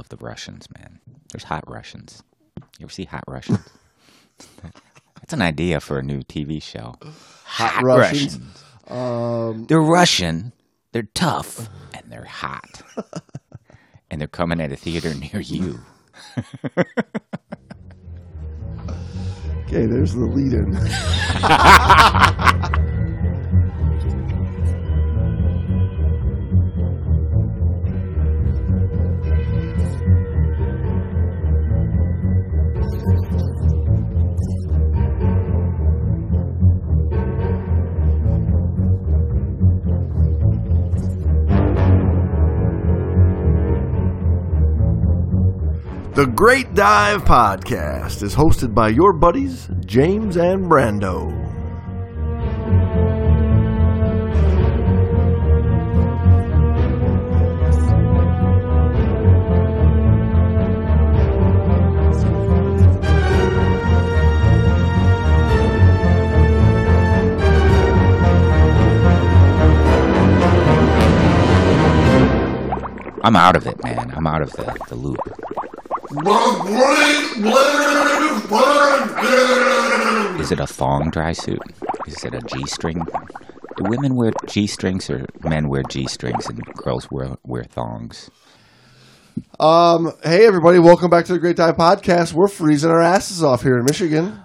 love the Russians, man. There's hot Russians. You ever see hot Russians? That's an idea for a new TV show. Hot, Russians? Russians. Um, they're Russian. They're tough and they're hot. and they're coming at a theater near you. Okay, there's the lead in. The Great Dive Podcast is hosted by your buddies, James and Brando. I'm out of it, man. I'm out of the, the loop. Is it a thong dry suit? Is it a G string? Do women wear G strings or men wear G strings and girls wear, wear thongs? Um, hey everybody, welcome back to the Great Dive Podcast. We're freezing our asses off here in Michigan.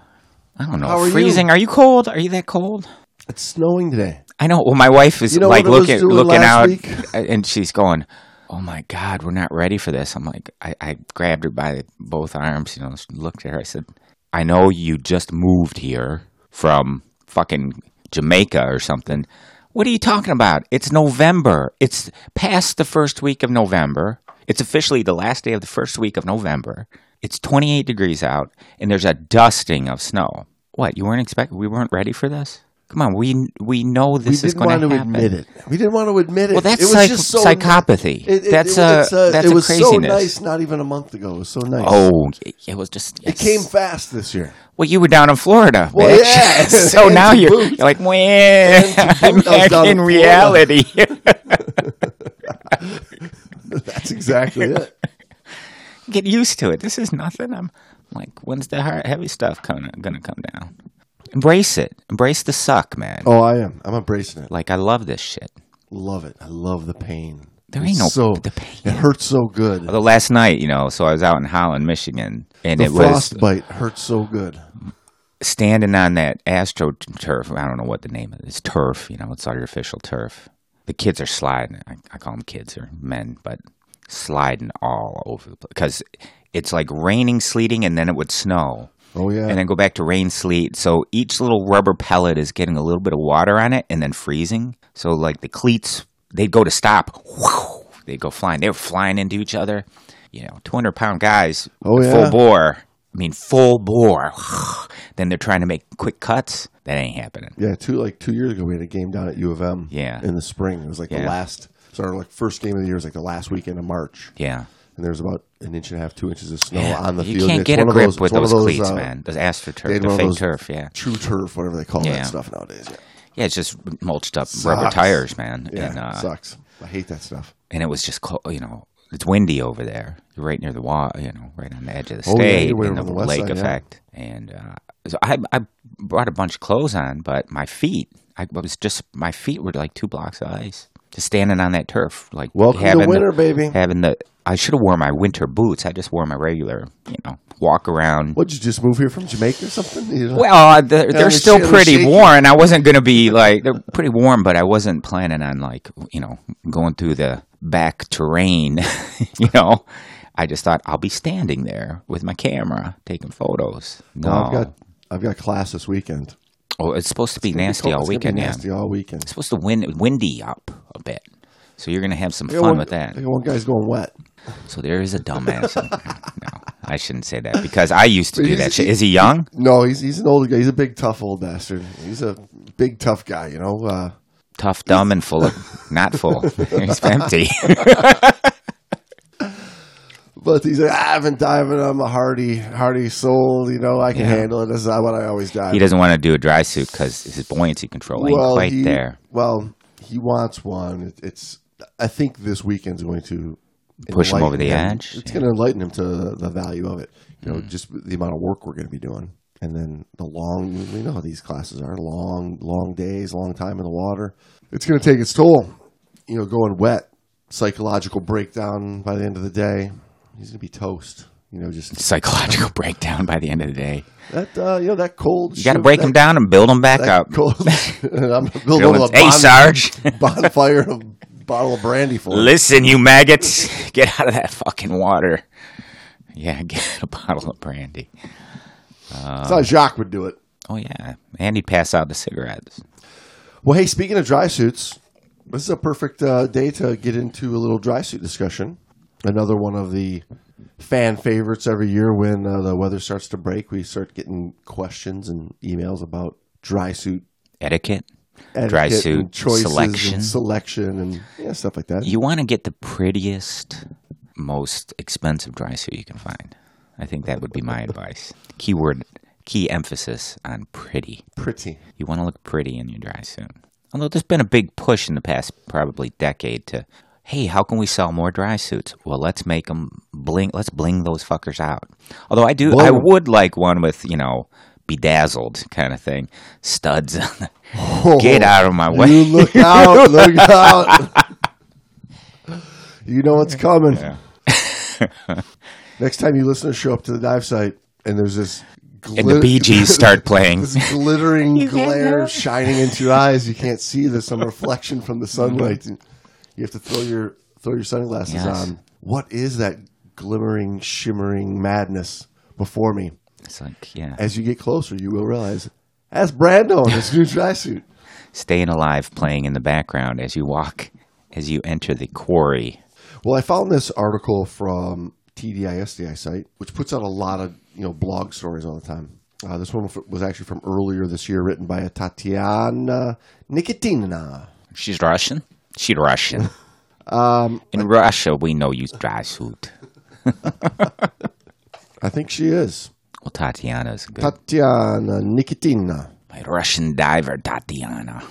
I don't know. How are you? Freezing? Are you cold? Are you that cold? It's snowing today. I know. Well, my wife is You know like what it was looking looking out, week? and she's going, "Oh my God, we're not ready for this." I'm like, I, I grabbed her by both arms, you know, looked at her. I said, "I know you just moved here from fucking Jamaica or something. What are you talking about? It's November. It's past the first week of November. It's officially the last day of the first week of November. It's 28 degrees out, and there's a dusting of snow. What? You weren't expecting? We weren't ready for this." Come on, we we know this we is didn't going want to to happen. admit it. We didn't want to admit it. Well, that's it was psych- just so psychopathy. It, it, That's a- a- that's it was so nice. Not even a month ago. It was so nice. Oh, it was just. it came fast this year. Well, you were down in Florida, Well, bitch. yeah. so now you're, you're like, Mwah, I'm back in in reality. That's exactly it. Get used to it. This is nothing. I'm like, when's the hard, heavy stuff coming, gonna come down? Embrace it. Embrace the suck, man. Oh, I am. I'm embracing it. Like I love this shit. Love it. I love the pain. There ain't no so the pain. It hurts so good. Although last night, you know, so I was out in Holland, Michigan, and the it was frostbite hurts so good. standing on that astroturf. I don't know what the name of it is. Turf, you know, it's artificial turf. The kids are sliding. I, I call them kids or men, but sliding all over the place because it's like raining, sleeting, and then it would snow. Oh yeah. And then go back to rain, sleet. So each little rubber pellet is getting a little bit of water on it and then freezing. So like the cleats, they'd go to stop. Whew, they'd go flying. They were flying into each other. You know, 200 pound guys, Oh, yeah. full bore. I mean, full bore. then they're trying to make quick cuts. That ain't happening. yeah, two like two years ago we had a game down at U of M. Yeah. In the spring. It was like the last so our like first game of the year was like the last weekend of March. Yeah. And there was about an inch and a half, two inches of snow Yeah, on the you field. You can't It's get a grip those- with of those, cleats, uh, man. Those astroturf, the fake those turf, yeah. True turf, whatever they call Yeah. that stuff nowadays. Yeah. Yeah, it's just mulched up rubber tires, man. Yeah. and, uh, sucks. I hate that stuff. and it was just cold, you know it's windy over there you're right near the wall you know right on the edge of the Oh, state you're and the, the lake side, yeah. effect and uh, so I, I brought a bunch of clothes on but my feet I was just my feet were like two blocks of ice just standing on that turf like Welcome to having the- winter, baby. having the I should have worn my winter boots I just wore my regular you know walk around What'd you just move here from Jamaica or something? You know? well, uh, they're, they're still pretty shaking. warm. I wasn't going to be like they're pretty warm, but I wasn't planning on like you know going through the back terrain. you know, I just thought I'll be standing there with my camera taking photos. No, Well, I've got I've got class this weekend. oh, it's supposed to be It's be nasty cold. all be weekend. Yeah, Nasty all weekend. it's supposed to wind windy up so you're going to have some fun one- with that. One guy's going wet. So there is a dumbass. in there. no, I shouldn't say that because I used to But do he's- that shit. Is he young? No, he's he's an older guy. He's a big tough old bastard. He's a big tough guy. You know. Uh, Tough, dumb, and full of not full. He's empty. but he's like, "Ah, I've been diving. I'm a hardy, hardy soul. You know, I can Yeah. handle it. This is what I always dive. He doesn't want to do a dry suit because his buoyancy control ain't quite he, there. Well, he wants one. It, it's. I think this weekend's going to Push him over the him. edge, It's yeah. going to enlighten him to the value of it. You Mm. know, just the amount of work we're going to be doing, and then the long. We know how these classes are long, long days, long time in the water. It's going to take its toll. You know, going wet, psychological breakdown by the end of the day. He's going to be toast. You know, just Psychological breakdown by the end of the day. that. Uh, you know, that cold. You got to break him down and build him back That up. cold. I'm building a hey, bon- Sarge. bonfire of bottle of brandy for him. Listen, you maggots, get out of that fucking water. Yeah, get a bottle of brandy. That's how Jacques would do it. Oh yeah, and he'd pass out the cigarettes. Well, hey, speaking of dry suits, this is a perfect uh, day to get into a little dry suit discussion. Another one of the fan favorites every year when uh, the weather starts to break. We start getting questions and emails about dry suit Etiquette. Dry suit selection. and selection and yeah, stuff like that. You want to get the prettiest, most expensive dry suit you can find. I think that would be my advice. Keyword, key emphasis on pretty. Pretty. You want to look pretty in your dry suit. Although there's been a big push in the past probably decade to, hey, how can we sell more dry suits? Well, let's make them bling. Let's bling those fuckers out. Although I do, I would like one with you know bedazzled kind of thing, studs. Oh, Get out of my way. You look out! look out! You know what's coming. Next time you listen to show up to the dive site and there's this and the Bee Gees start playing. this glittering glare shining into your eyes. You can't see. There's some reflection from the sunlight. Mm-hmm. You have to throw your throw your sunglasses Yes. on. What is that glimmering, shimmering madness before me? It's like, yeah, As you get closer, you will realize that's Brando in his new dry suit. staying alive playing in the background as you walk, as you enter the quarry. Well, I found this article from TDI SDI site, which puts out a lot of you know blog stories all the time. Uh, this one was actually from earlier this year, written by a Tatiana Nikitina. She's Russian. She's Russian. um, in Russia, we know you dry suit. I think she is Tatiana's good. Tatiana Nikitina. My Russian diver, Tatiana.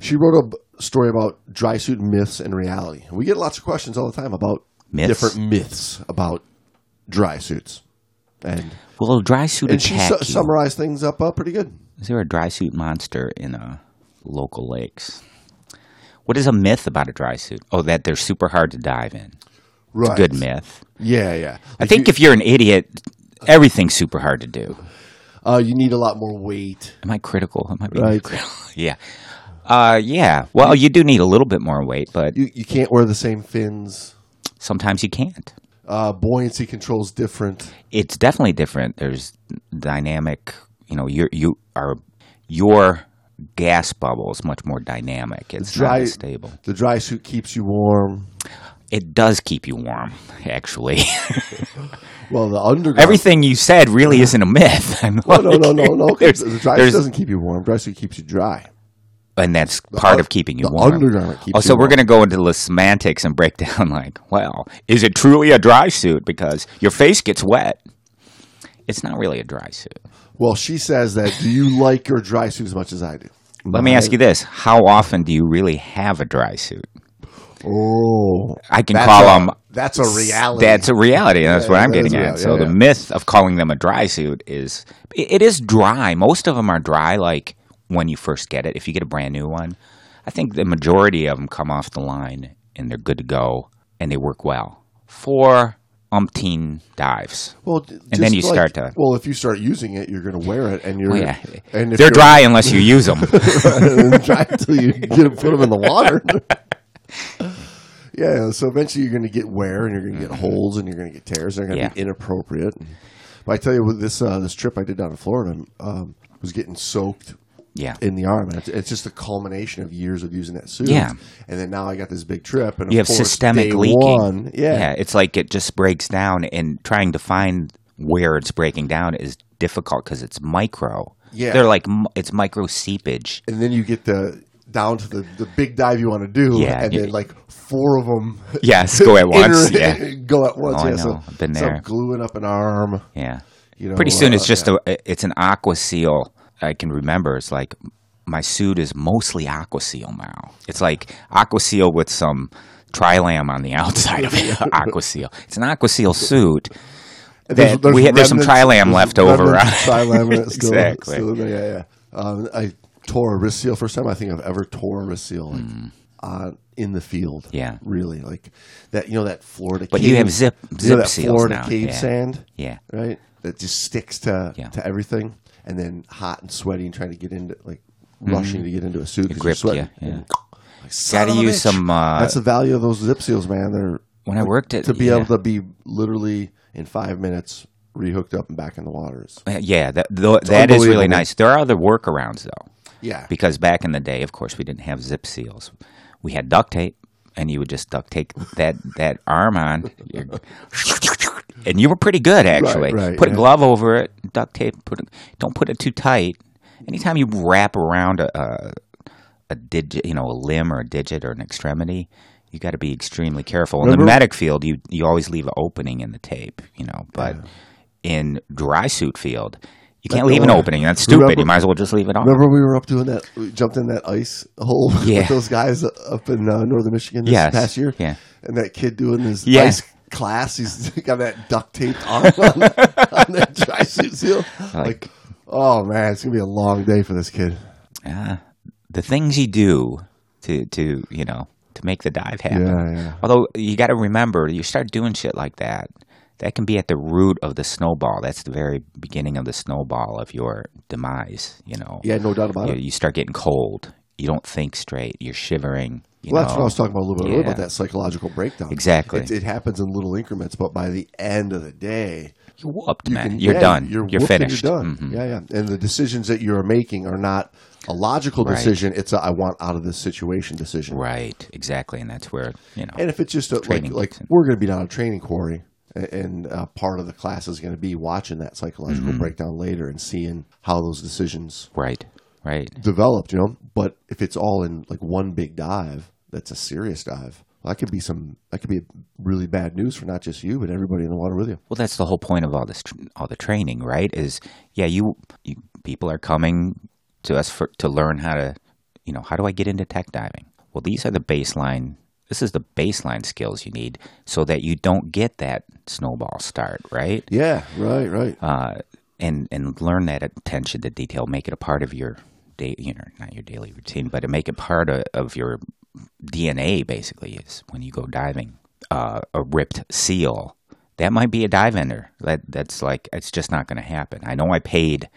She wrote a b- story about dry suit myths and reality. We get lots of questions all the time about Myths? different myths about dry suits, and Will a dry suit and she su- you? summarized things up uh, pretty good. Is there a dry suit monster in uh, local lakes? What is a myth about a dry suit? Oh, that they're super hard to dive in. Right. Good myth. Yeah, yeah. I think if you're an idiot, everything's super hard to do. uh, you need a lot more weight. Am I critical? Am I being Right. critical? yeah. Uh, yeah. Well, you do need a little bit more weight, but You you can't wear the same fins. sometimes you can't. Uh, buoyancy control's different. It's definitely different. There's dynamic. You know, your you are your gas bubble is much more dynamic. It's Dry not stable. The dry suit keeps you warm. It does keep you warm, actually. Well, the undergarment. Everything you said really isn't a myth. I'm No, no, no, no, no. There's- The dry suit there's- doesn't keep you warm. Dry suit keeps you dry. and that's part un- of keeping you the warm. undergarment keeps oh, so we're going to go into the semantics and break down like, well, is it truly a dry suit because your face gets wet? It's not really a dry suit. Well, she says that. Do you like your dry suit as much as I do? Let me ask you this: How often do you really have a dry suit? Oh, I can call a- them. that's a reality. That's a reality. and That's Yeah, what I'm that getting at. So yeah, the yeah. myth of calling them a dry suit is it, it is dry. Most of them are dry, like when you first get it. If you get a brand new one, I think the majority of them come off the line and they're good to go and they work well for umpteen dives. Well, And then you start to- Well, if you start using it, you're going to wear it, and you're. Oh, yeah, and they're dry unless you use them. dry until you get put them in the water. yeah, so eventually you're going to get wear, and you're going to get holes, and you're going to get tears. and They're going to Mm-hmm. Yeah. be inappropriate. But I tell you, with this uh, this trip I did down to Florida, um, was getting soaked yeah. in the arm, and it's, it's just a culmination of years of using that suit. Yeah. and then now I got this big trip, and you of have course, systemic day leaking. One, yeah, it's like it just breaks down, and trying to find where it's breaking down is difficult because it's micro. Yeah. they're like m- it's micro seepage. and then you get the down to the, the big dive you want to do, Yeah, and you- then like four of them Yes, go at once. Yeah, go at once. Oh, I yeah, so, know. I've been so there. gluing up an arm. yeah. You know, Pretty soon, uh, it's just yeah. a it's an aqua seal. I can remember. It's like my suit is mostly aqua seal now. It's like aqua seal with some Trilam on the outside of it. Aqua Seal. It's an Aqua Seal suit. And That- we had- there's some Trilam left over? Trilam still, Exactly. still yeah, yeah. Um, I tore a wrist seal first time I think I've ever tore a wrist seal like, on in the field. Yeah. really like that. You know that Florida. But cave, you have zip- you know zip that seals Florida now, cave yeah. sand, Yeah. right? That just sticks to Yeah. to everything, and then hot and sweaty and trying to get into like hmm. rushing to get into a suit. grip you, yeah. Like, Gotta use bitch. some, uh, That's the value of those zip seals, man. They're When I worked at to be yeah. able to be literally in five minutes rehooked up and back in the waters. Yeah, that tho- that is really nice. There are other workarounds though. Yeah, because back in the day, of course, we didn't have zip seals. We had duct tape, and you would just duct tape that that arm on, and you were pretty good actually. right, put a glove over it, duct tape. Put it, don't put it too tight. Anytime you wrap around a, a a digit, you know, a limb or a digit or an extremity, you got to be extremely careful. In the medic field, you you always leave an opening in the tape, you know, but in dry suit field. You can't leave an uh, opening. That's stupid. remember- you might as well just leave it on. Remember we were up doing that? We jumped in that ice hole Yeah. with those guys up in uh, northern Michigan this Yes. past year. Yeah. and that kid doing his Yeah. ice class. He's got that duct taped arm on, on that dry suit seal. Like, oh man, it's gonna be a long day for this kid. uh, the things you do to to you know to make the dive happen. Yeah, yeah. Although you got to remember, you start doing shit like that. That can be at the root of the snowball. That's the very beginning of the snowball of your demise. You know. Yeah, no doubt about You, it. you start getting cold. You don't think straight. You're shivering. You Well, that's what I was talking about a little bit earlier Yeah. about that psychological breakdown. Exactly. It, it happens in little increments, but by the end of the day, You're whooped, you man. can- you're yeah, done. You're, You're, finished. You're done. Mhm. Yeah, yeah. And the decisions that you're making are not a logical Right. decision. It's a I want out of this situation decision. Right. Exactly. And that's where you know. And if it's just a, like, like we're going to be down a training quarry, and uh, part of the class is going to be watching that psychological Mm-hmm. breakdown later and seeing how those decisions right. Right. developed. You know, but if it's all in like one big dive, that's a serious dive. Well, that could be some. That could be really bad news for not just you, but everybody in the water with you. Well, that's the whole point of all this, all the training, right? Is yeah, you, you people are coming to us for to learn how to, you know, how do I get into tech diving? Well, these are the baseline. This is the baseline skills you need so that you don't get that snowball start, right? Yeah. Right. Right. Uh, and and learn that attention to detail, make it a part of your day, you know, not your daily routine, but to make it part of, of your DNA. Basically, is when you go diving, uh, a ripped seal that might be a dive ender. That that's like it's just not going to happen. I know I paid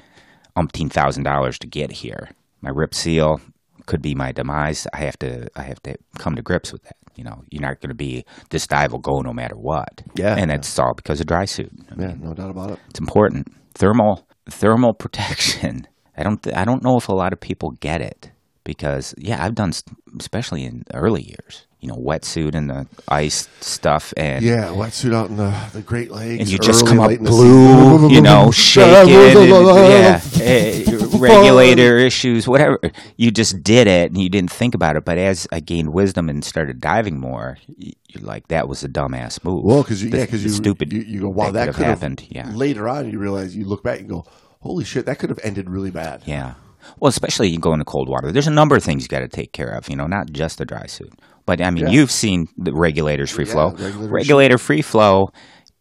umpteen thousand dollars to get here. My ripped seal could be my demise. I have to I have to come to grips with that. You know, you're not going to be this dive will go no matter what. Yeah, and yeah. it's all because of dry suit. I mean, Yeah. No doubt about it. it's important. Thermal thermal protection. I don't th- I don't know if a lot of people get it because yeah, I've done especially in early years. You know, wetsuit and the ice stuff and Yeah, wetsuit out in the, the Great Lakes. and you just come up blue, you know, shaking, yeah, eh, regulator issues, whatever. You just did it and you didn't think about it. But as I gained wisdom and started diving more, you're like, that was a dumbass move. Well, because yeah, because you stupid. You, you go, wow, thing that could have happened. Yeah, Later on, you realize you look back and go, holy shit, that could have ended really bad. Yeah. Well, especially you go into cold water. There's a number of things you got to take care of, you know, not just the dry suit. But I mean, Yeah. you've seen the regulators free Yeah, flow. regulator Regulator free flow,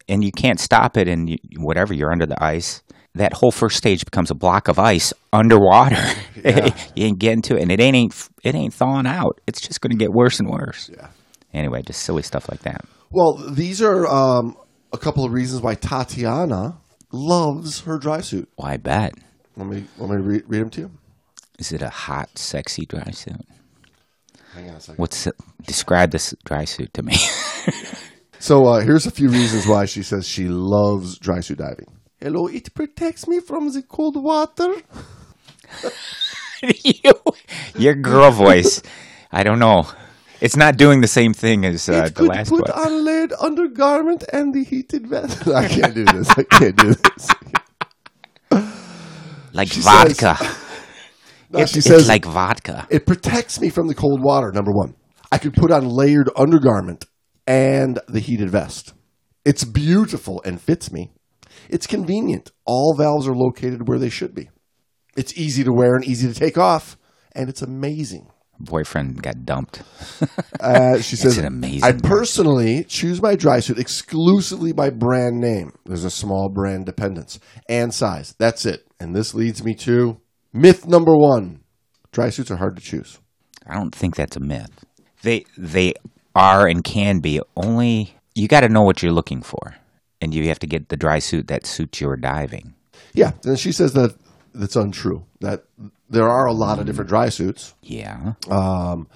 and you can't stop it, and you, whatever, you're under the ice. That whole first stage becomes a block of ice underwater. you ain't getting to it, and it ain't it ain't thawing out. It's just going to get worse and worse. Yeah. Anyway, just silly stuff like that. Well, these are um, a couple of reasons why Tatiana loves her dry suit. Well, I bet. Want me, let me read, read them to you? Is it a hot, sexy dry suit? Hang on a second. What's it, describe this dry suit to me? So uh, here's a few reasons why she says she loves dry suit diving. Hello, it protects me from the cold water. you, your girl voice. I don't know. It's not doing the same thing as uh, it the could last put one. on layered undergarment and the heated vest. I can't do this. I can't do this. Like she vodka. No, It's, she says like vodka. it protects me from the cold water. Number one, I could put on layered undergarment and the heated vest. It's beautiful and fits me. It's convenient. All valves are located where they should be. It's easy to wear and easy to take off, and it's amazing. boyfriend got dumped. Uh, she says, an amazing I personally choose my dry suit exclusively by brand name. There's a small brand dependence and size. That's it. And this leads me to myth number one dry suits are hard to choose. I don't think that's a myth. They they are and can be only you got to know what you're looking for, and you have to get the dry suit that suits your diving. Yeah. And she says that that's untrue, that there are a lot of different dry suits. Yeah, Um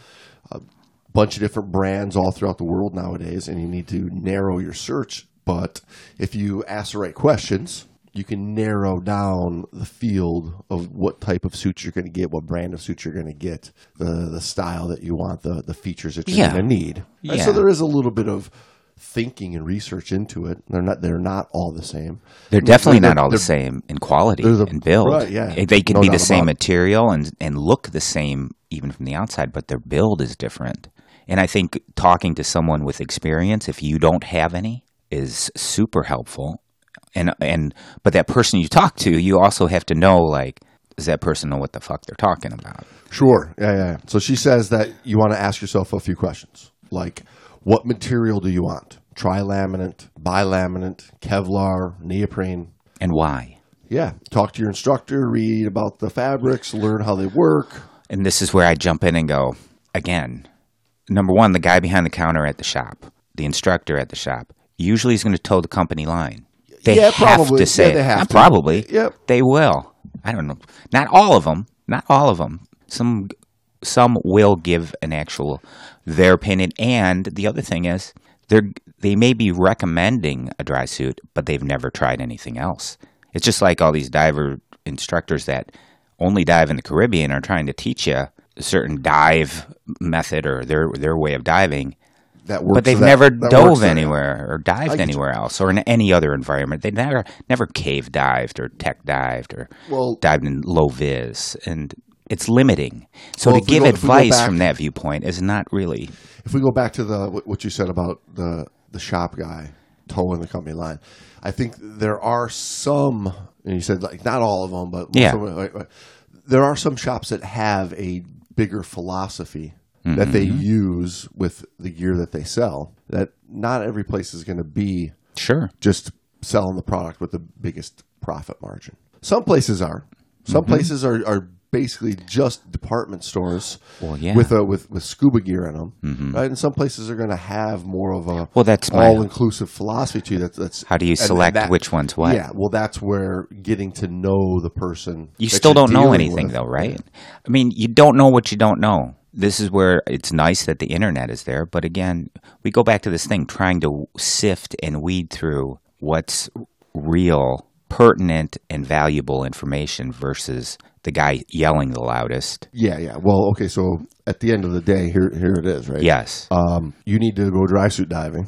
bunch of different brands all throughout the world nowadays, and you need to narrow your search. But if you ask the right questions, you can narrow down the field of what type of suits you're going to get, what brand of suits you're going to get, the the style that you want, the the features that you're Yeah. going to need. And Yeah. so there is a little bit of thinking and research into it. They're not they're not all the same. they're definitely they're- not all the same in quality the- and build. right, yeah. they can No be the same material and and look the same even from the outside, but their build is different. And I think talking to someone with experience, if you don't have any, is super helpful. And and but that person you talk to, you also have to know like does that person know what the fuck they're talking about? Sure. Yeah, yeah. yeah. So she says that you want to ask yourself a few questions, like what material do you want? Trilaminate, bilaminate, Kevlar, neoprene. And why? Yeah. Talk to your instructor, read about the fabrics, learn how they work. And this is where I jump in and go again. Number one, the guy behind the counter at the shop, the instructor at the shop, usually is going to toe the company line. They Yeah, have probably. to say Yeah, they have Not to. probably. Yep. They will. I don't know. Not all of them. Not all of them. Some some will give an actual their opinion. And the other thing is, they they may be recommending a dry suit, but they've never tried anything else. It's just like all these diver instructors that only dive in the Caribbean are trying to teach you a certain dive method or their their way of diving, That works. but they've that- never that dove anywhere or dived get you. anywhere else or in any other environment. They never never cave dived or tech dived or Well- dived in low vis, and it's limiting. So Well, to give go- if we go advice back- from that viewpoint is not really. If we go back to the what- you said about the the shop guy towing the company line, I think there are some, and you said like not all of them, but Yeah. of them, like, like, there are some shops that have a bigger philosophy that they Mm-hmm. use with the gear that they sell. That not every place is going to be Sure. just selling the product with the biggest profit margin. Some places are. Some Mm-hmm. places are, are basically just department stores Well, yeah. with a, with with scuba gear in them, mm-hmm. right? And some places are going to have more of a Well, that's all inclusive philosophy to that. That's How do you select that- which one's what? Yeah, well, that's where getting to know the person. You still don't know anything, with- though, right? I mean, you don't know what you don't know. This is where it's nice that the internet is there. But again, we go back to this thing trying to sift and weed through what's real, pertinent, and valuable information versus the guy yelling the loudest. Yeah, yeah. Well, okay. So at the end of the day, here here it is, right? Yes. Um, you need to go dry suit diving,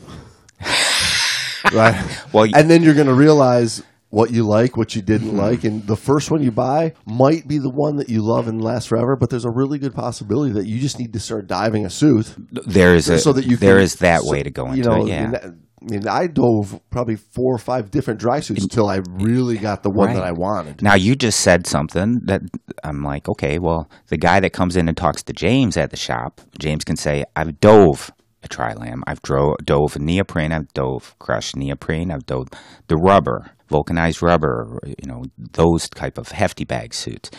right? Well, and then you're going to realize what you like, what you didn't like, and the first one you buy might be the one that you love and lasts forever. But there's a really good possibility that you just need to start diving a suit there is a, so that you there can- is that so- way to go into you know, it. Yeah. I mean, I dove probably four or five different dry suits until I really got the one that I wanted. Now you just said something that I'm like, okay, well, the guy that comes in and talks to James at the shop, James can say, I've dove a trilam, I've dro- dove a neoprene, I've dove crushed neoprene, I've dove the rubber, vulcanized rubber, you know, those type of hefty bag suits.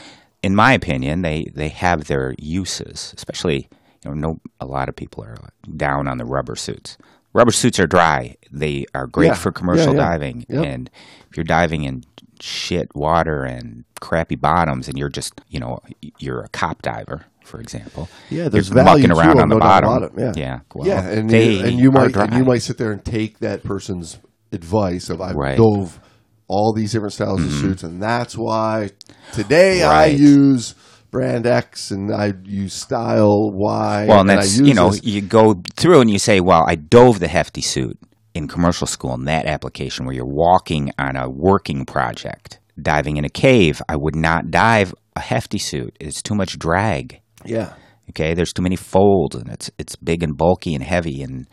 In my opinion, they they have their uses, especially you know, no, a lot of people are down on the rubber suits. Rubber suits are dry. They are great Yeah. for commercial Yeah, yeah. diving, Yep. and if you're diving in shit water and crappy bottoms, and you're just, you know, you're a cop diver, for example. Yeah, there's you're value mucking around on the doubt bottom. yeah. yeah, well, yeah, and you, and you might dry. and you might sit there and take that person's advice of I Right. dove all these different styles of mm-hmm. suits, and that's why today I use brand X and I use style Y. Well, and I that's use you know this. you go through and you say, well, I dove the hefty suit in commercial school in that application where you're walking on a working project, diving in a cave. I would not dive a hefty suit. It's too much drag. yeah. Okay, there's too many folds, and it's it's big and bulky and heavy. And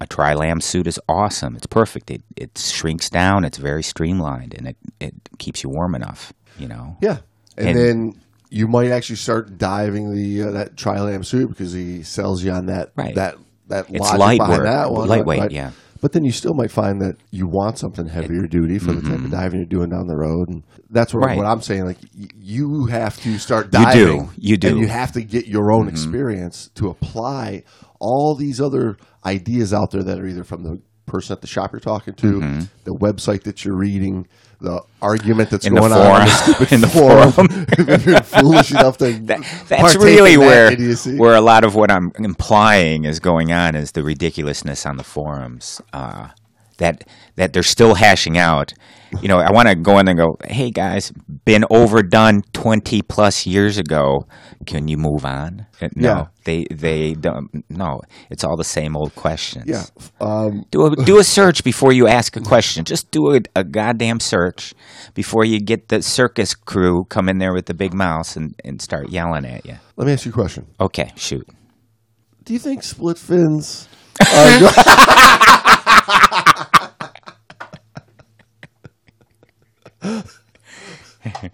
a trilam suit is awesome. It's perfect. It it shrinks down. It's very streamlined, and it it keeps you warm enough. You know. Yeah. And, And- then you might actually start diving the uh, that Trilam suit because he sells you on that Right. that that It's logic light behind work, that one, lightweight, right? yeah. But then you still might find that you want something heavier duty for the type of diving you're doing down the road, and that's what, Mm-hmm. Right. what I'm saying. Like you have to start diving. You do. You do. Mm-hmm. and you have to get your own experience to apply all these other ideas out there that are either from the person at the shop you're talking to, Mm-hmm. the website that you're reading, the argument that's In going on in the stupid In the forum. you're foolish enough to That, that's really that where idiocy. where a lot of what I'm implying is going on is the ridiculousness on the forums. Uh, that that they're still hashing out. You know, I want to go in and go, "Hey guys, been overdone 20 plus years ago. Can you move on?" Uh, No, Yeah. they they don't. No, it's all the same old questions. yeah, um, Do a, do a search before you ask a question. Just do a, a goddamn search before you get the circus crew come in there with the big mouse and, and start yelling at you. let me ask you a question. Okay, shoot. Do you think split fins are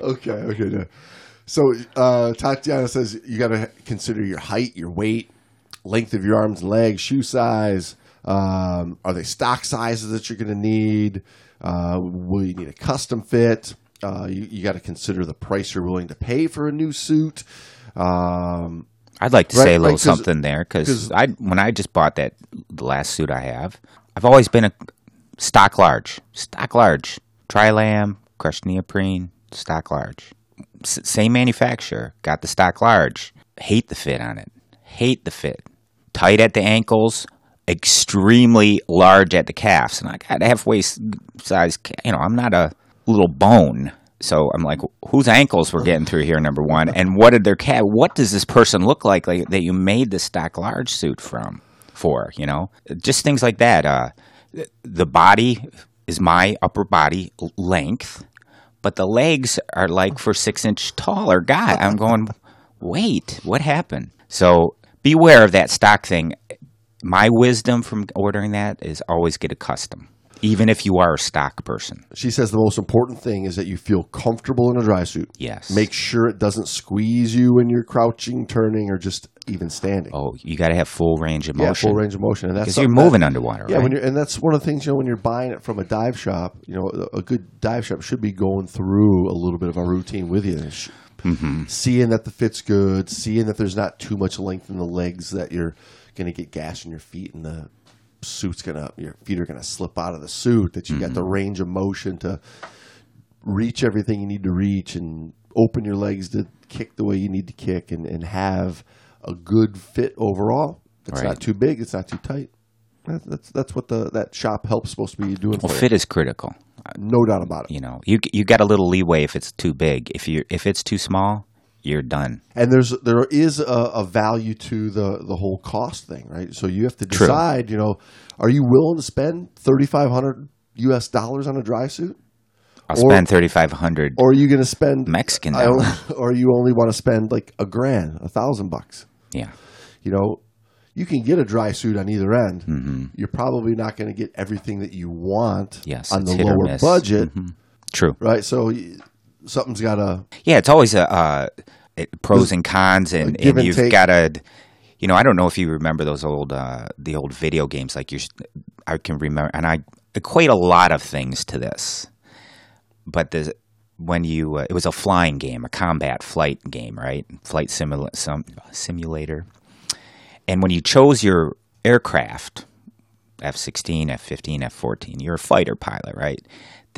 okay, okay. no. So uh, Tatiana says you got to consider your height, your weight, length of your arms and legs, shoe size. Um, are they stock sizes that you're going to need? Uh, will you need a custom fit? Uh, you you got to consider the price you're willing to pay for a new suit. Um, I'd like to Right, say a little right, something there because I when I just bought that the last suit I have, I've always been a stock large, stock large, Trilam, crushed neoprene, stock large, S- same manufacturer, got the stock large. Hate the fit on it. Hate the fit. Tight at the ankles, extremely large at the calves, and I got halfway size. You know, I'm not a little bone. So I'm like, whose ankles we're getting through here? Number one, and what did their cat? What does this person look like, like that you made the stock large suit from? For you know, just things like that. Uh, the body is my upper body length, but the legs are like for six inch taller guy. I'm going, wait, what happened? So beware of that stock thing. My wisdom from ordering that is always get a custom, even if you are a stock person. She says the most important thing is that you feel comfortable in a dry suit. Yes. Make sure it doesn't squeeze you when you're crouching, turning, or just even standing. Oh, you got to have full range of yeah, motion full range of motion, and that's because you're something that- moving underwater. Yeah, right? when you're, and that's one of the things you know when you're buying it from a dive shop. You know, a a good dive shop should be going through a little bit of a routine with you, Mm-hmm. seeing that the fit's good, seeing that there's not too much length in the legs that you're going to get gas in your feet, and the suit's gonna your feet are gonna slip out of the suit. That you got Mm-hmm. the range of motion to reach everything you need to reach and open your legs to kick the way you need to kick and, and have a good fit overall. It's Right. not too big, it's not too tight. That- That's that's what the that shop help's supposed to be doing well, for fit is critical. No doubt about it. You know, you you got a little leeway if it's too big. If you if it's too small, you're done. And there's there is a, a value to the the whole cost thing, right? So you have to True. decide. You know, are you willing to spend thirty five hundred U.S. dollars on a dry suit, I'll Or- spend thirty five hundred or are you going to spend Mexican only- or you only want to spend like a grand, a thousand bucks? Yeah, you know, you can get a dry suit on either end. You're probably not going to get everything that you want Mm-hmm. Yes, on the lower budget, true. right? So something's got to. Yeah, it's always a uh, it, pros and cons, and, and and you've got to. You know, I don't know if you remember those old uh, the old video games. Like you, I can remember, and I equate a lot of things to this. But the when you uh, it was a flying game, a combat flight game, right? Flight simula- some, simulator. And when you chose your aircraft, F 16, F 15, F 14, you're a fighter pilot, right?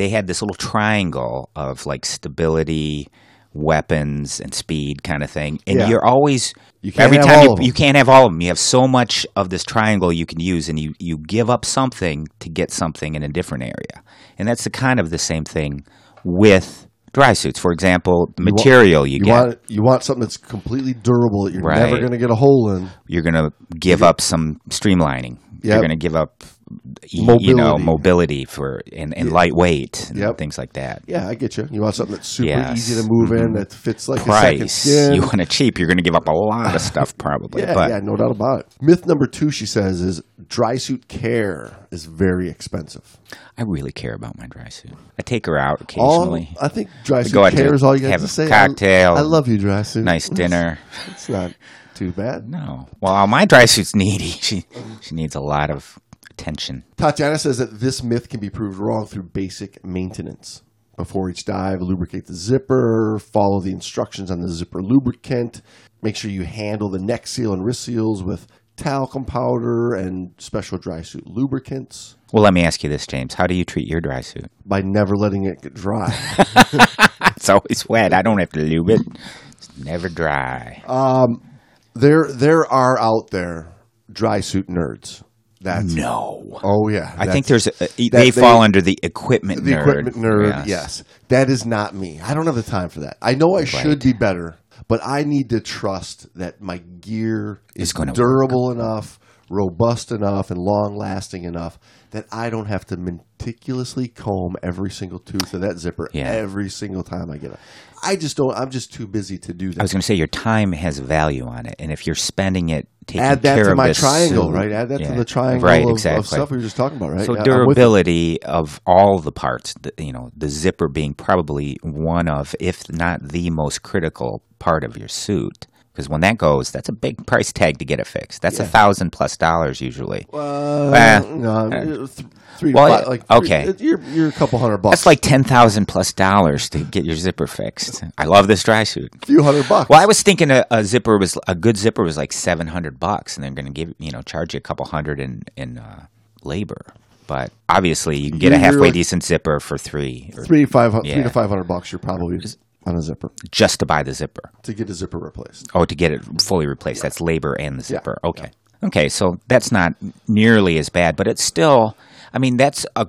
They had this little triangle of like stability, weapons, and speed kind of thing. And Yeah. you're always, You can't every have time all you, you can't have all of them. You have so much of this triangle you can use, and you, you give up something to get something in a different area. And that's the kind of the same thing with dry suits. For example, the material you, You get. want you want something that's completely durable that you're never going to get a hole in. you're going to give up some streamlining. Yep. You're going to give up e- you know Mobility. mobility for and, and lightweight and Yep. things like that. Yeah, I get you. You want something that's super Yes. Mm-hmm. easy to move in, that fits like a second skin. you want it cheap, you're going to give up a lot of stuff probably. yeah, but yeah, no doubt about it. Myth number two, she says, is dry suit care is very expensive. I really care about my dry suit. I take her out All occasionally. I think dry suit go out to care is all you got have to say. I- cocktail, I, love you, dry suit. nice dinner. It's not too bad. No, well, my dry suit's needy. She she needs a lot of attention. Tatiana says that this myth can be proved wrong through basic maintenance. Before each dive, lubricate the zipper, follow the instructions on the zipper lubricant, make sure you handle the neck seal and wrist seals with talcum powder and special dry suit lubricants Well, let me ask you this, James. How do you treat your dry suit? by never letting it get dry. It's always wet. I don't have to lube it. It's never dry. Um, there there are out there dry suit nerds. That's no. Oh yeah. I think there's a, they, they- fall under the equipment the nerd. equipment nerd. Yes. That is not me. I don't have the time for that. I know I should be better, but I need to trust that my gear is durable enough, robust enough, and long lasting enough that I don't have to meticulously comb every single tooth of that zipper Yeah. every single time I get it. I just don't. I'm just too busy to do that. I was going to say your time has value on it, and if you're spending it taking Add that care to of my triangle, suit- right? Add that Yeah. to the triangle right, of, exactly. of stuff we were just talking about, right? So Yeah, I'm with you. durability of all the parts, the, you know, the zipper being probably one of, if not the most critical part of your suit. Because when that goes, that's a big price tag to get it fixed. That's a thousand plus dollars usually. Uh, Eh, no, th- three Well, five, like okay. you're you're a couple hundred bucks. That's like ten thousand plus dollars to get your zipper fixed. I love this dry suit. a few hundred bucks. Well, I was thinking a, a zipper was a good zipper was like seven hundred bucks, and they're going to give you know charge you a couple hundred in in uh, labor. But obviously, you can get a You're- halfway you're- decent zipper for three, or three five hu- three to five hundred bucks. You're probably on a zipper just to buy the zipper. to get a zipper replaced. Oh, to get it fully replaced. That's labor and the zipper. Okay. Okay, so that's not nearly as bad, but it's still. I mean, that's a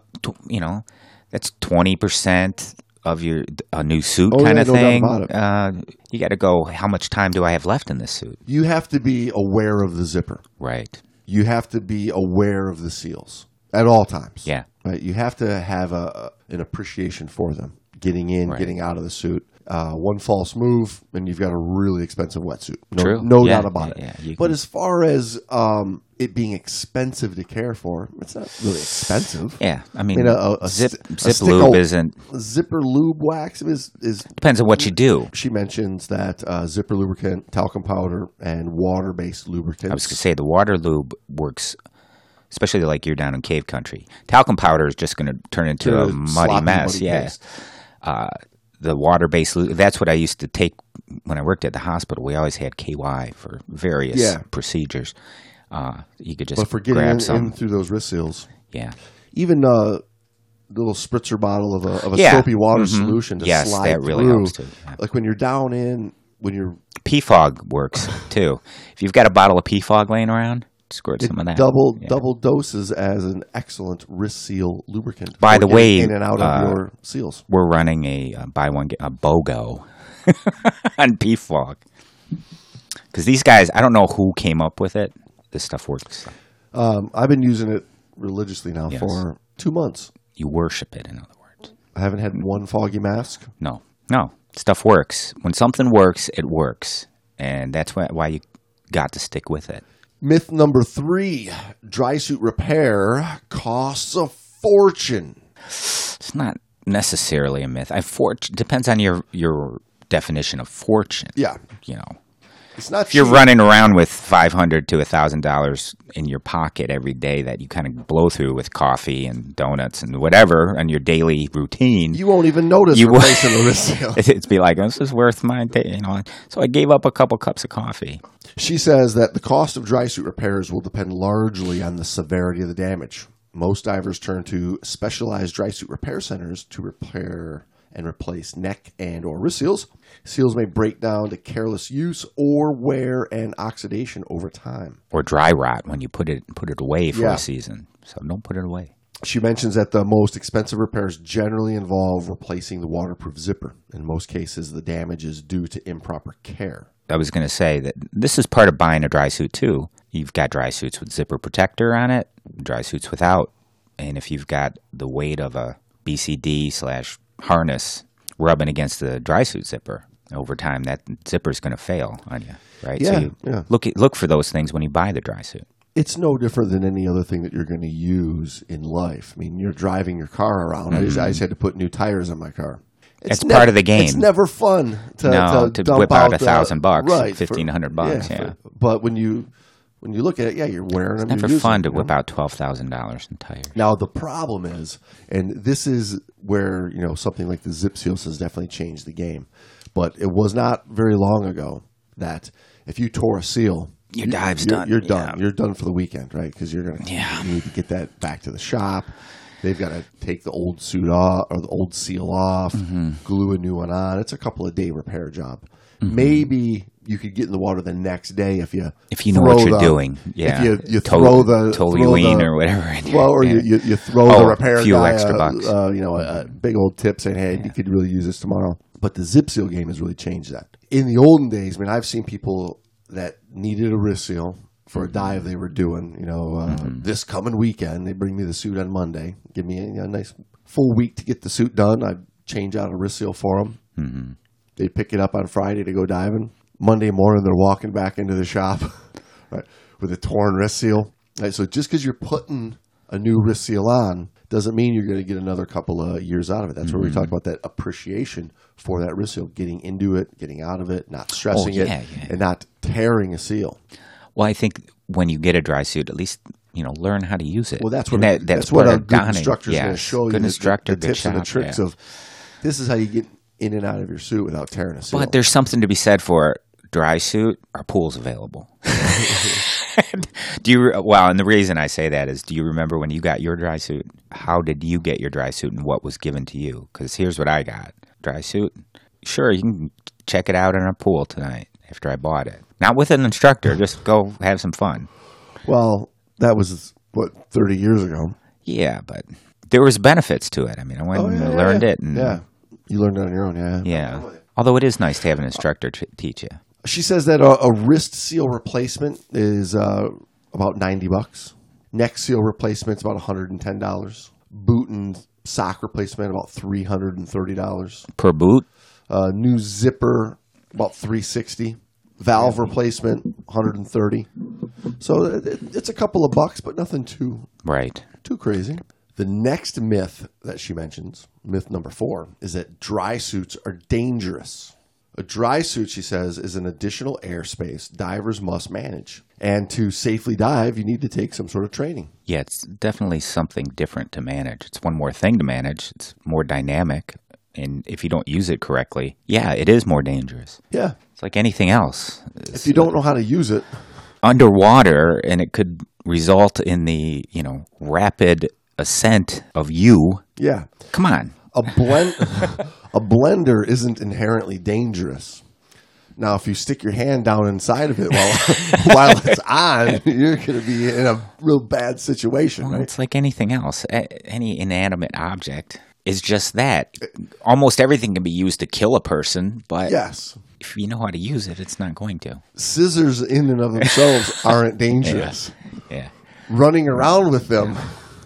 you know, that's twenty percent of your a new suit Oh, kind yeah, of thing. Uh, you got to go. How much time do I have left in this suit? You have to be aware of the zipper. Right. You have to be aware of the seals at all times. Yeah. Right. You have to have a, a- an appreciation for them. Getting in, Right. getting out of the suit. Uh, one false move, and you've got a really expensive wetsuit. No, True. no Yeah, doubt about yeah, it. yeah, but can- as far as um, it being expensive to care for, it's not really expensive. Yeah. I mean, mean, a- a- zip a zip lube isn't Zipper lube wax is is depends on what you do. she mentions that uh, zipper lubricant, talcum powder, and water based lubricant. I was going to say the water lube works, especially like you're down in cave country. Talcum powder is just going to turn into To a muddy mess. muddy yeah. Uh, the water based that's what I used to take when I worked at the hospital. We always had KY for various Yeah. procedures. Uh, you could just but for getting grab in, some. in through those wrist seals, yeah. even uh, little spritzer bottle of a, of a Yeah. soapy water Mhm. solution to Yes, slide that really through. helps too. Yeah. Like when you're down in, when you're PFOG works too. If you've got a bottle of PFOG laying around, squirt it some of that. double Yeah. double doses as an excellent wrist seal lubricant. By the way, in and out uh, of your seals. we're running a uh, buy one get a BOGO on PFOG because these guys, I don't know who came up with it. This stuff works. Um, I've been using it religiously now Yes. for two months. You worship it, in other words. I haven't had one foggy mask. No, no, stuff works. When something works, it works, and that's why why you got to stick with it. Myth number three: dry suit repair costs a fortune. It's not necessarily a myth. I for depends on your your definition of fortune. Yeah, You know, it's not. if you're cheap. running around with five hundred to thousand dollars in your pocket every day that you kind of blow through with coffee and donuts and whatever on your daily routine, You won't even notice You won't- replacing the wrist seal. it- it'd be like this is worth my day. You know, so I gave up a couple cups of coffee. She says that the cost of dry suit repairs will depend largely on the severity of the damage. Most divers turn to specialized dry suit repair centers to repair and replace neck and or wrist seals. Seals may break down to careless use or wear and oxidation over time. or dry rot when you put it put it away for Yeah. a season. So don't put it away. She mentions that the most expensive repairs generally involve replacing the waterproof zipper. In most cases, the damage is due to improper care. I was going to say that this is part of buying a dry suit too. You've got dry suits with zipper protector on it, dry suits without. And if you've got the weight of a BCD slash harness rubbing against the dry suit zipper, over time that zipper's going to fail on you, right? Yeah, so you yeah. look at, look for those things when you buy the dry suit. it's no different than any other thing that you're going to use in life. I mean, you're driving your car around. I, just, I mm-hmm. just had to put new tires on my car. It's part of the game. It's never fun to, No, to, to whip out out a thousand bucks, right, 1,500 bucks, yeah. for- but when you when you look at it, yeah, you're wearing them. Never fun to them, you know? whip out twelve thousand dollars in tires. Now the problem is, and this is where you know something like the zip seals has definitely changed the game. But it was not very long ago that if you tore a seal, Your you- dive's you're, done, You're done. yeah. You're done for the weekend, right? Because you're gonna Yeah. you need to get that back to the shop. They've got to take the old suit off or the old seal off, Mm-hmm. glue a new one on. It's a couple of day repair job. Maybe you could get in the water the next day if you If you know what you're the- doing, yeah. If you, you throw the toluene or whatever Well, or you, yeah. you, you throw Oh, the repair a few guy extra a, bucks. Uh, you know, a, a big old tip saying, "Hey, you could really use this tomorrow." But the zip seal game has really changed that. In the olden days, I mean, I've seen people that needed a wrist seal for a dive they were doing. You know, uh, Mm-hmm. this coming weekend, they bring me the suit on Monday, give me a, a nice full week to get the suit done. I change out a wrist seal for them. Mm-hmm. They pick it up on Friday to go diving. Monday morning, they're walking back into the shop right, with a torn wrist seal. Right, so just because you're putting a new wrist seal on doesn't mean you're going to get another couple of years out of it. That's where we mm-hmm. talk about that appreciation for that wrist seal, getting into it, getting out of it, not oh, stressing yeah, it, yeah. and not tearing a seal. Well, I think when you get a dry suit, at least you know learn how to use it. Well, that's what that, that's, that's what part a good donning. instructor is going to show you. Good the- instructor, the, good tips and the tricks yeah. of this is how you get in and out of your suit without tearing a seal. But there's something to be said for dry suit. Our pool's available. do you? Well, and the reason I say that is, do you remember when you got your dry suit? How did you get your dry suit, and what was given to you? Because here's what I got: dry suit. Sure, you can check it out in our pool tonight after I bought it. Not with an instructor. Just go have some fun. well, that was what thirty years ago. Yeah, but there was benefits to it. I mean, I went oh, and learned Oh, yeah. it, and yeah, you learned it on your own. Yeah, yeah. Although it is nice to have an instructor to teach you. She says that a, a wrist seal replacement is uh, about ninety bucks. Neck seal replacement is about one hundred and ten dollars. Boot and sock replacement about three hundred and thirty dollars. Per boot, Uh, new zipper about three sixty. Valve replacement one hundred and thirty. So it, it- it's a couple of bucks, but nothing too right? too crazy. The next myth that she mentions, myth number four, is that dry suits are dangerous. A dry suit, she says, is an additional airspace divers must manage. And to safely dive, you need to take some sort of training. Yeah, it's definitely something different to manage. It's one more thing to manage. It's more dynamic, and if you don't use it correctly, yeah, it is more dangerous. Yeah. It's like anything else. If you don't know how to use it, underwater and it could result in the, you know, rapid ascent of you. yeah. Come on. A blend a blender isn't inherently dangerous. Now, if you stick your hand down inside of it while while it's on, you're going to be in a real bad situation, Well, right? it's like anything else. Any inanimate object is just that. Almost everything can be used to kill a person, but Yes. if you know how to use it, it's not going to. scissors in and of themselves aren't dangerous. Yeah. Running around with them,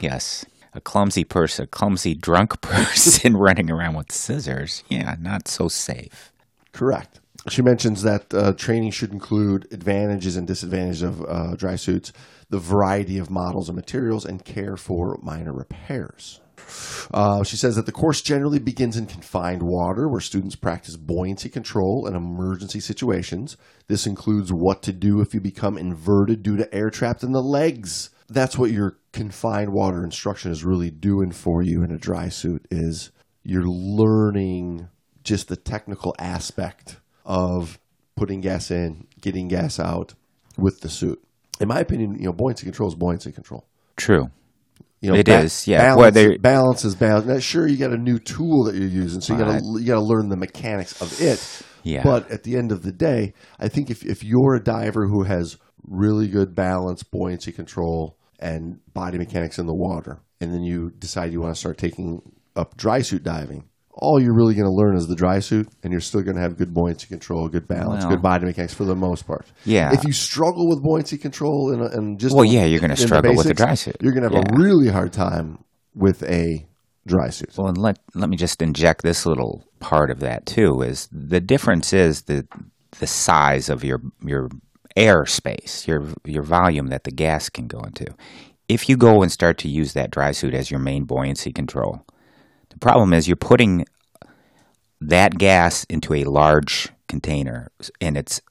Yes. A clumsy person, a clumsy drunk person running around with scissors. Yeah, not so safe. correct. She mentions that uh, training should include advantages and disadvantages of uh, dry suits, the variety of models and materials, and care for minor repairs. Uh, she says that the course generally begins in confined water where students practice buoyancy control in emergency situations. This includes what to do if you become inverted due to air trapped in the legs. That's what your confined water instruction is really doing for you in a dry suit is you're learning just the technical aspect of putting gas in, getting gas out with the suit. In my opinion, you know, buoyancy control is buoyancy control. True. You know, It is, yeah. Balance, Whether- balance is balance. Now, sure, you got a new tool that you're using, so you got to you got to learn the mechanics of it. Yeah. But at the end of the day, I think if if you're a diver who has really good balance, buoyancy control, and body mechanics in the water, and then you decide you want to start taking up dry suit diving, all you're really going to learn is the dry suit, and you're still going to have good buoyancy control, good balance, Well- good body mechanics for the most part. Yeah. If you struggle with buoyancy control and, and just Well, yeah, you're gonna in the struggle with a dry suit. You're going to have Yeah. a really hard time with a dry suit. Well, and let let me just inject this little part of that too. Is the difference is the the size of your your air space, your your volume that the gas can go into. If you go and start to use that dry suit as your main buoyancy control, the problem is you're putting that gas into a large container, and it's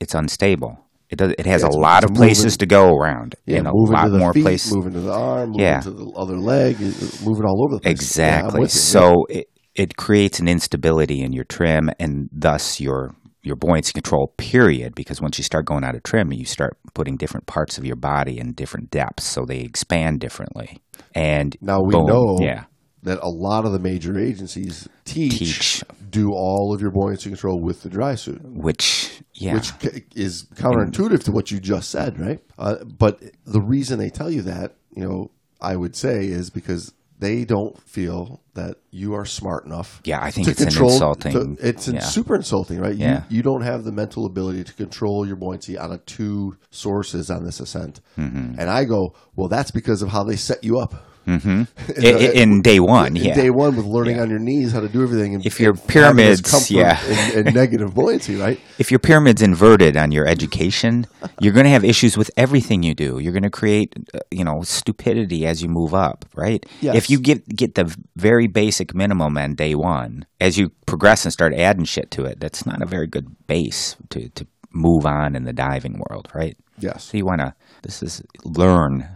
it's unstable. It does. It has Yeah, a lot of places to go around, Yeah, and a moving lot to the more feet, places. moving to the arm, moving Yeah. to the other leg, uh, moving all over the place. Yeah, Exactly. you. so it, it creates an instability in your trim and thus your your buoyancy control period because once you start going out of trim you start putting different parts of your body in different depths so they expand differently and Now we boom, know yeah that a lot of the major agencies teach, Teach. do all of your buoyancy control with the dry suit, which yeah which is counterintuitive to what you just said, right? Uh, but the reason they tell you that, you know, I would say is because they don't feel that you are smart enough. Yeah, I think to it's an control, insulting- to- it's yeah. super insulting, right? Yeah. You, you don't have the mental ability to control your buoyancy out of two sources on this ascent. Mm-hmm. And I go, well, that's because of how they set you up. I- I- in day one in yeah day one with learning on your knees how to do everything. And, If your pyramids, yeah. and, and negative buoyancy, right? if your pyramid's inverted on your education, you're going to have issues with everything you do. You're going to create, uh, you know, stupidity as you move up, right? Yes. If you get get the very basic minimum on day one, as you progress and start adding shit to it, that's not a very good base to to move on in the diving world, right? Yes. So you want to this is learn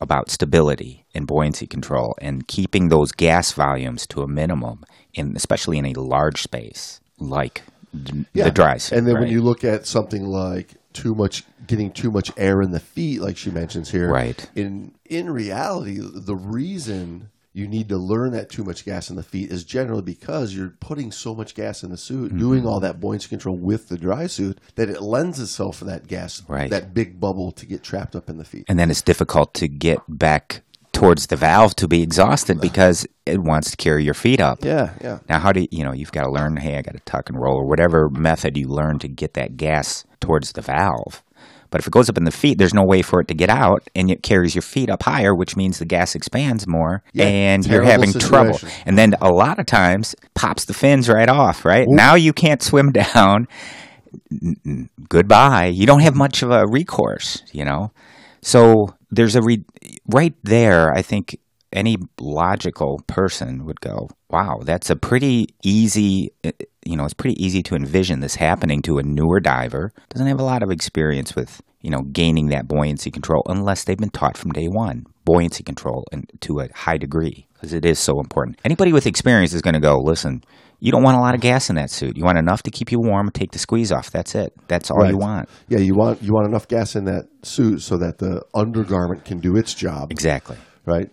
about stability and buoyancy control and keeping those gas volumes to a minimum in especially in a large space like d- the dry suit. And then when you look at something like too much, getting too much air in the feet, like she mentions here, Right. In in reality, the reason you need to learn that too much gas in the feet is generally because you're putting so much gas in the suit, Mm-hmm. doing all that buoyancy control with the dry suit, that it lends itself for that gas, Right. that big bubble to get trapped up in the feet. and then it's difficult to get back towards the valve to be exhausted because it wants to carry your feet up. Yeah, yeah. Now, how do you, you know, you've got to learn, hey, I got to tuck and roll or whatever method you learn to get that gas towards the valve. But if it goes up in the feet, there's no way for it to get out and it carries your feet up higher, which means the gas expands more Yeah, and you're having trouble. And then a lot of times pops the fins right off, right? Now you can't swim down. Goodbye. You don't have much of a recourse, you know? So there's a re- right there. I think any logical person would go, "Wow, that's a pretty easy. uh, You know, it's pretty easy to envision this happening to a newer diver. Doesn't have a lot of experience with you know gaining that buoyancy control unless they've been taught from day one buoyancy control and to a high degree because it is so important. Anybody with experience is going to go, listen." You don't want a lot of gas in that suit. You want enough to keep you warm, take the squeeze off. That's it. That's all you want. Yeah, you want you want enough gas in that suit so that the undergarment can do its job. Exactly. right?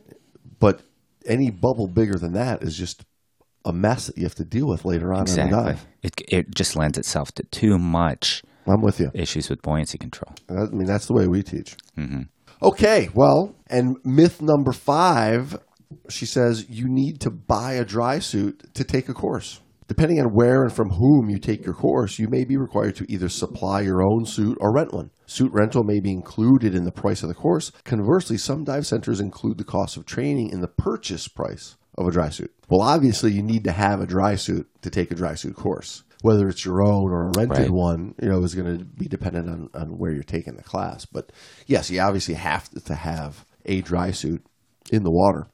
But any bubble bigger than that is just a mess that you have to deal with later on in the Exactly. dive. It it just lends itself to too much I'm with you. issues with buoyancy control. I mean, that's the way we teach. Mm-hmm. Okay, well, and myth number five, she says you need to buy a dry suit to take a course. Depending on where and from whom you take your course, you may be required to either supply your own suit or rent one. Suit rental may be included in the price of the course. Conversely, some dive centers include the cost of training in the purchase price of a dry suit. Well, obviously, you need to have a dry suit to take a dry suit course. Whether it's your own or a rented Right. one, you know, is going to be dependent on, on where you're taking the class. But yes, you obviously have to, to have a dry suit in the water.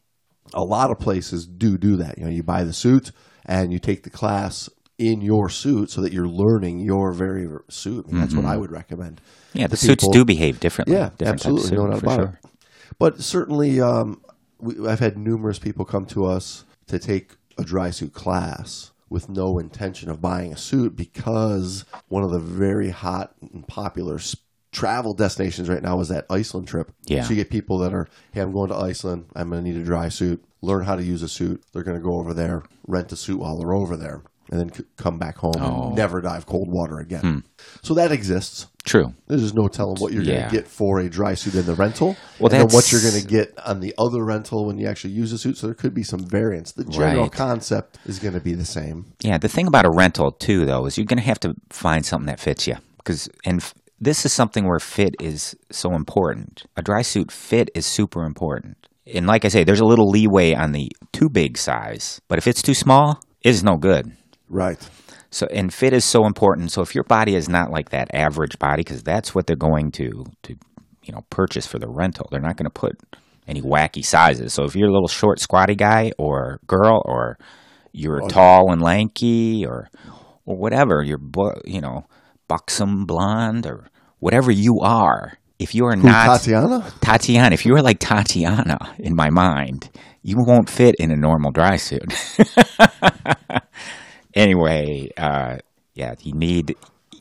A lot of places do do that. You know, you buy the suit and you take the class in your suit so that you're learning your very suit. I mean, That's what I would recommend. Yeah, the suits people. do behave differently. Yeah, different absolutely, no doubt about sure. it. But certainly, um, we, I've had numerous people come to us to take a dry suit class with no intention of buying a suit because one of the very hot and popular travel destinations right now is that Iceland trip. Yeah. So you get people that are, hey, I'm going to Iceland. I'm going to need a dry suit. Learn how to use a suit. They're going to go over there, rent a suit while they're over there. and then c- come back home Oh. and never dive cold water again. Hmm. So that exists. True. There's just no telling what you're going to get for a dry suit in the rental, Well, and then what you're going to get on the other rental when you actually use the suit. So there could be some variance. The general Right. concept is going to be the same. Yeah, the thing about a rental too, though, is you're going to have to find something that fits you. Because and this is something where fit is so important. A dry suit fit is super important. And like I say, there's a little leeway on the too big size, but if it's too small, it's no good. Right. So and fit is so important. So if your body is not like that average body, because that's what they're going to to you know purchase for the rental, they're not going to put any wacky sizes. So if you're a little short, squatty guy or girl, or you're oh, tall and lanky, or or whatever, you're you know buxom blonde or whatever you are, if you are Who, not Tatiana? Tatiana, if you were like Tatiana in my mind, you won't fit in a normal dry suit. anyway, uh, yeah, you need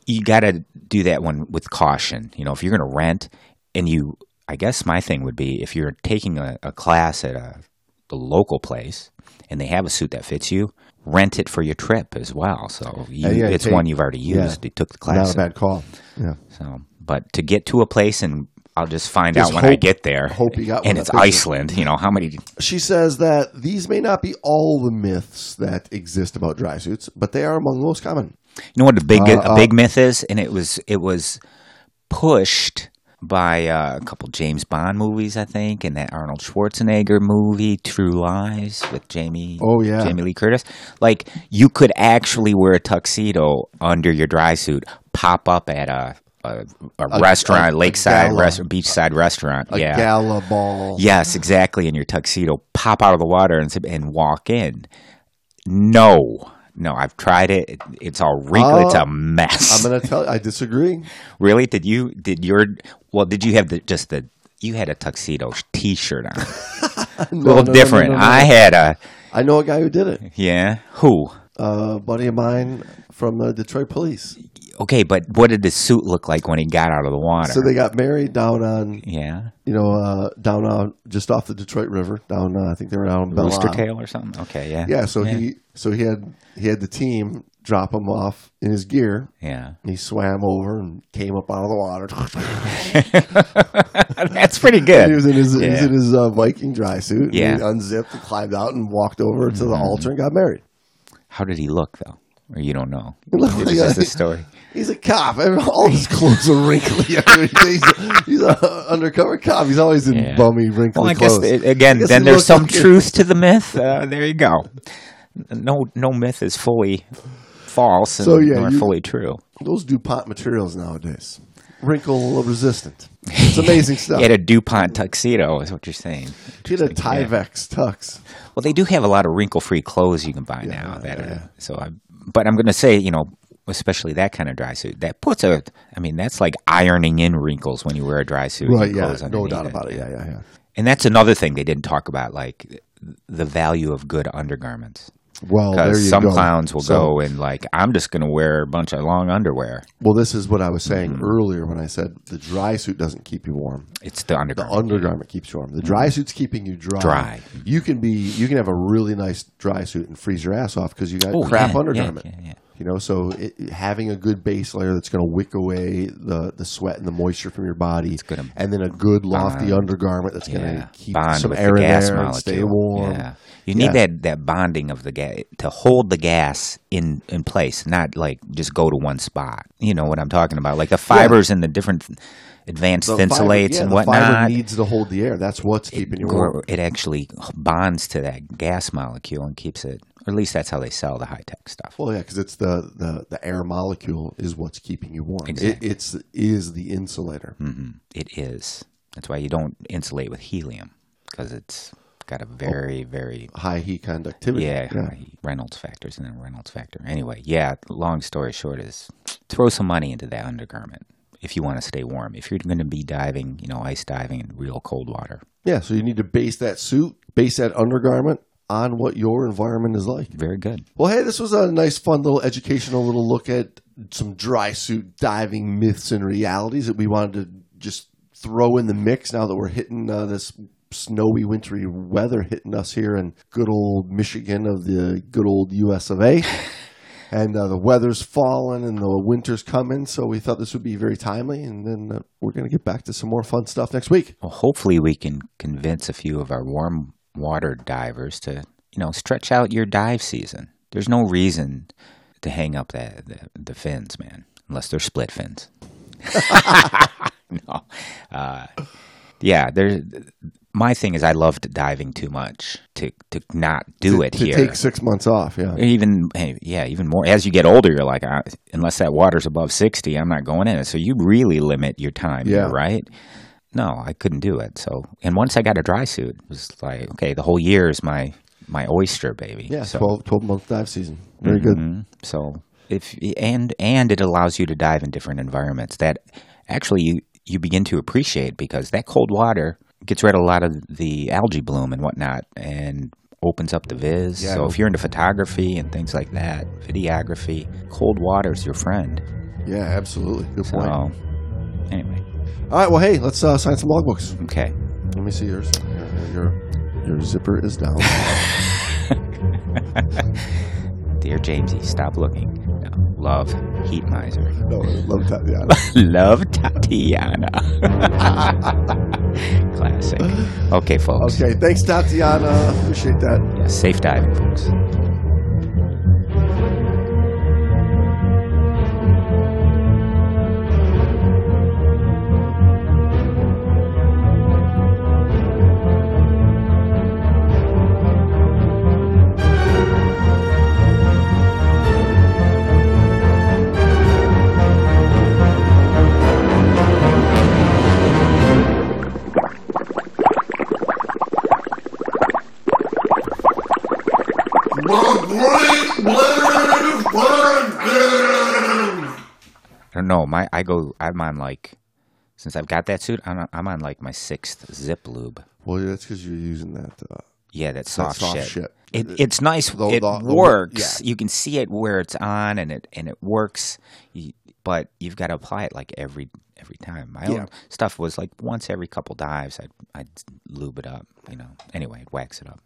you got to do that one with caution. You know, if you're going to rent, and you, I guess my thing would be if you're taking a, a class at a the local place and they have a suit that fits you, rent it for your trip as well. So you, Uh, yeah, it's take- one you've already yeah. used. You took the class. Not a bad call. Yeah. So, but to get to a place and I'll just find Just out when I get there. hope you got and it's. Iceland. You know how many? She says that these may not be all the myths that exist about dry suits, but they are among the most common. You know what a big Uh, a big myth is, and it was it was pushed by uh, a couple James Bond movies, I think, and that Arnold Schwarzenegger movie, True Lies, with Jamie. Oh, yeah. Jamie Lee Curtis. Like you could actually wear a tuxedo under your dry suit, pop up at a a, a, restaurant, a lakeside restaurant, beachside restaurant. A yeah. gala ball. Yes, exactly. In your tuxedo, pop out of the water and, and walk in. No, no, I've tried it. It- It's all wrinkly. it's Uh, a mess. I'm going to tell you, I disagree. really? Did you? Did your? Well, did you have the just the? You had a tuxedo T-shirt on. a little no, no, different. no, no, no. I had a. I know a guy who did it. Yeah. Who? A buddy of mine from the Detroit police. Okay, but what did the suit look like when he got out of the water? So they got married down on, yeah, you know, uh, down on just off the Detroit River. Down, uh, I think they were down in Roostertail or something. Okay, yeah. Yeah. So he, so he had he had the team drop him off in his gear. Yeah. He swam over and came up out of the water. That's pretty good. he was in his he was in his uh, Viking dry suit. Yeah. he unzipped and climbed out and walked over to the Mm-hmm. altar and got married. How did he look though? Or you don't know? It's just a- story. He's a cop. Every- All his clothes are wrinkly. he's he's an undercover cop. He's always in Yeah. bummy, wrinkly Well, I clothes. it, again, I guess then there's some like it. truth to the myth. Uh, there you go. No, no myth is fully false and So, yeah, nor you- fully true. Those DuPont materials nowadays, wrinkle resistant. It's amazing stuff. He had a Dupont tuxedo, is what you're saying. He had a Tyvex tux. Well, they do have a lot of wrinkle-free clothes you can buy now. That yeah. are, so, I, but I'm going to say, you know, especially that kind of dry suit, that puts a. I mean, that's like ironing in wrinkles when you wear a dry suit. Right, yeah, no doubt about it. Yeah, yeah, yeah. And that's another thing they didn't talk about, like the value of good undergarments. Well, there Because you some go. clowns will So- go and like, I'm just going to wear a bunch of long underwear. Well, this is what I was saying Mm-hmm. earlier when I said the dry suit doesn't keep you warm. It's the The undergarment. undergarment keeps you warm. The dry suit's keeping you dry. Mm-hmm. Dry. You can be. You can have a really nice dry suit and freeze your ass off because you got Oh, crap yeah, undergarment. yeah, yeah. You know, so it, having a good base layer that's going to wick away the, the sweat and the moisture from your body, and then a good lofty bond. undergarment that's going to keep Bond some air the in gas there and molecule. stay warm. Yeah. You need Yeah. that, that bonding of the gas to hold the gas in, in place, not like just go to one spot. You know what I'm talking about? Like the fibers and the different advanced The yeah, and the whatnot. fiber needs to hold the air. That's what's keeping you warm. It actually bonds to that gas molecule and keeps it, or at least that's how they sell the high tech stuff. Well, yeah, because it's the, the, the air molecule is what's keeping you warm. Exactly. It, it's is the insulator. hmm It is. That's why you don't insulate with helium because it's got a very, very High heat conductivity. Yeah, high Reynolds factors and then Reynolds factor. Anyway, yeah. Long story short is throw some money into that undergarment if you want to stay warm. If you're going to be diving, you know, ice diving in real cold water, Yeah, so you need to base that suit, base that undergarment on what your environment is like. very good. Well, hey, this was a nice, fun little educational little look at some dry suit diving myths and realities that we wanted to just throw in the mix now that we're hitting uh, this snowy, wintry weather hitting us here in good old Michigan of the good old US of A. and uh, the weather's falling and the winter's coming. So we thought this would be very timely, and then uh, we're going to get back to some more fun stuff next week. Well, hopefully we can convince a few of our warm water divers to, you know, stretch out your dive season. There's no reason to hang up the the, the fins, man, unless they're split fins. no, uh, yeah. There's my thing is I loved diving too much to to not do to, it to here. take six months off. Yeah, even hey, yeah, even more as you get older, you're like, unless that water's above sixty, I'm not going in it. So you really limit your time, Yeah. here, right? No, I couldn't do it. So, and once I got a dry suit, it was like, okay, the whole year is my my oyster, baby. yeah, so, 12, 12 month dive season. Very good. Mhm. So if and and it allows you to dive in different environments that actually you you begin to appreciate because that cold water gets rid of a lot of the algae bloom and whatnot and opens up the viz. Yeah. So if you're into photography and things like that, videography, cold water is your friend. Yeah, absolutely. Good So point. anyway, All right, well, hey, let's uh, sign some logbooks. okay. Let me see yours. Your your, your zipper is down. Dear Jamesy, stop looking. No. Love, Heat Miser. no, love Tatiana. Love Tatiana. Classic. Okay, folks. Okay, thanks, Tatiana. Appreciate that. Yeah, safe diving, folks. I'm on like since I've got that suit. I'm on, I'm on like my sixth zip lube. Well, that's because you're using that. Uh, Yeah, that soft, soft shit. shit. It, it's nice. The- it the- the- works. yeah. You can see it where it's on, and it and it works. You, but you've got to apply it like every every time. My Yeah. own stuff was like once every couple dives, I'd I'd lube it up. You know. Anyway, I'd wax it up.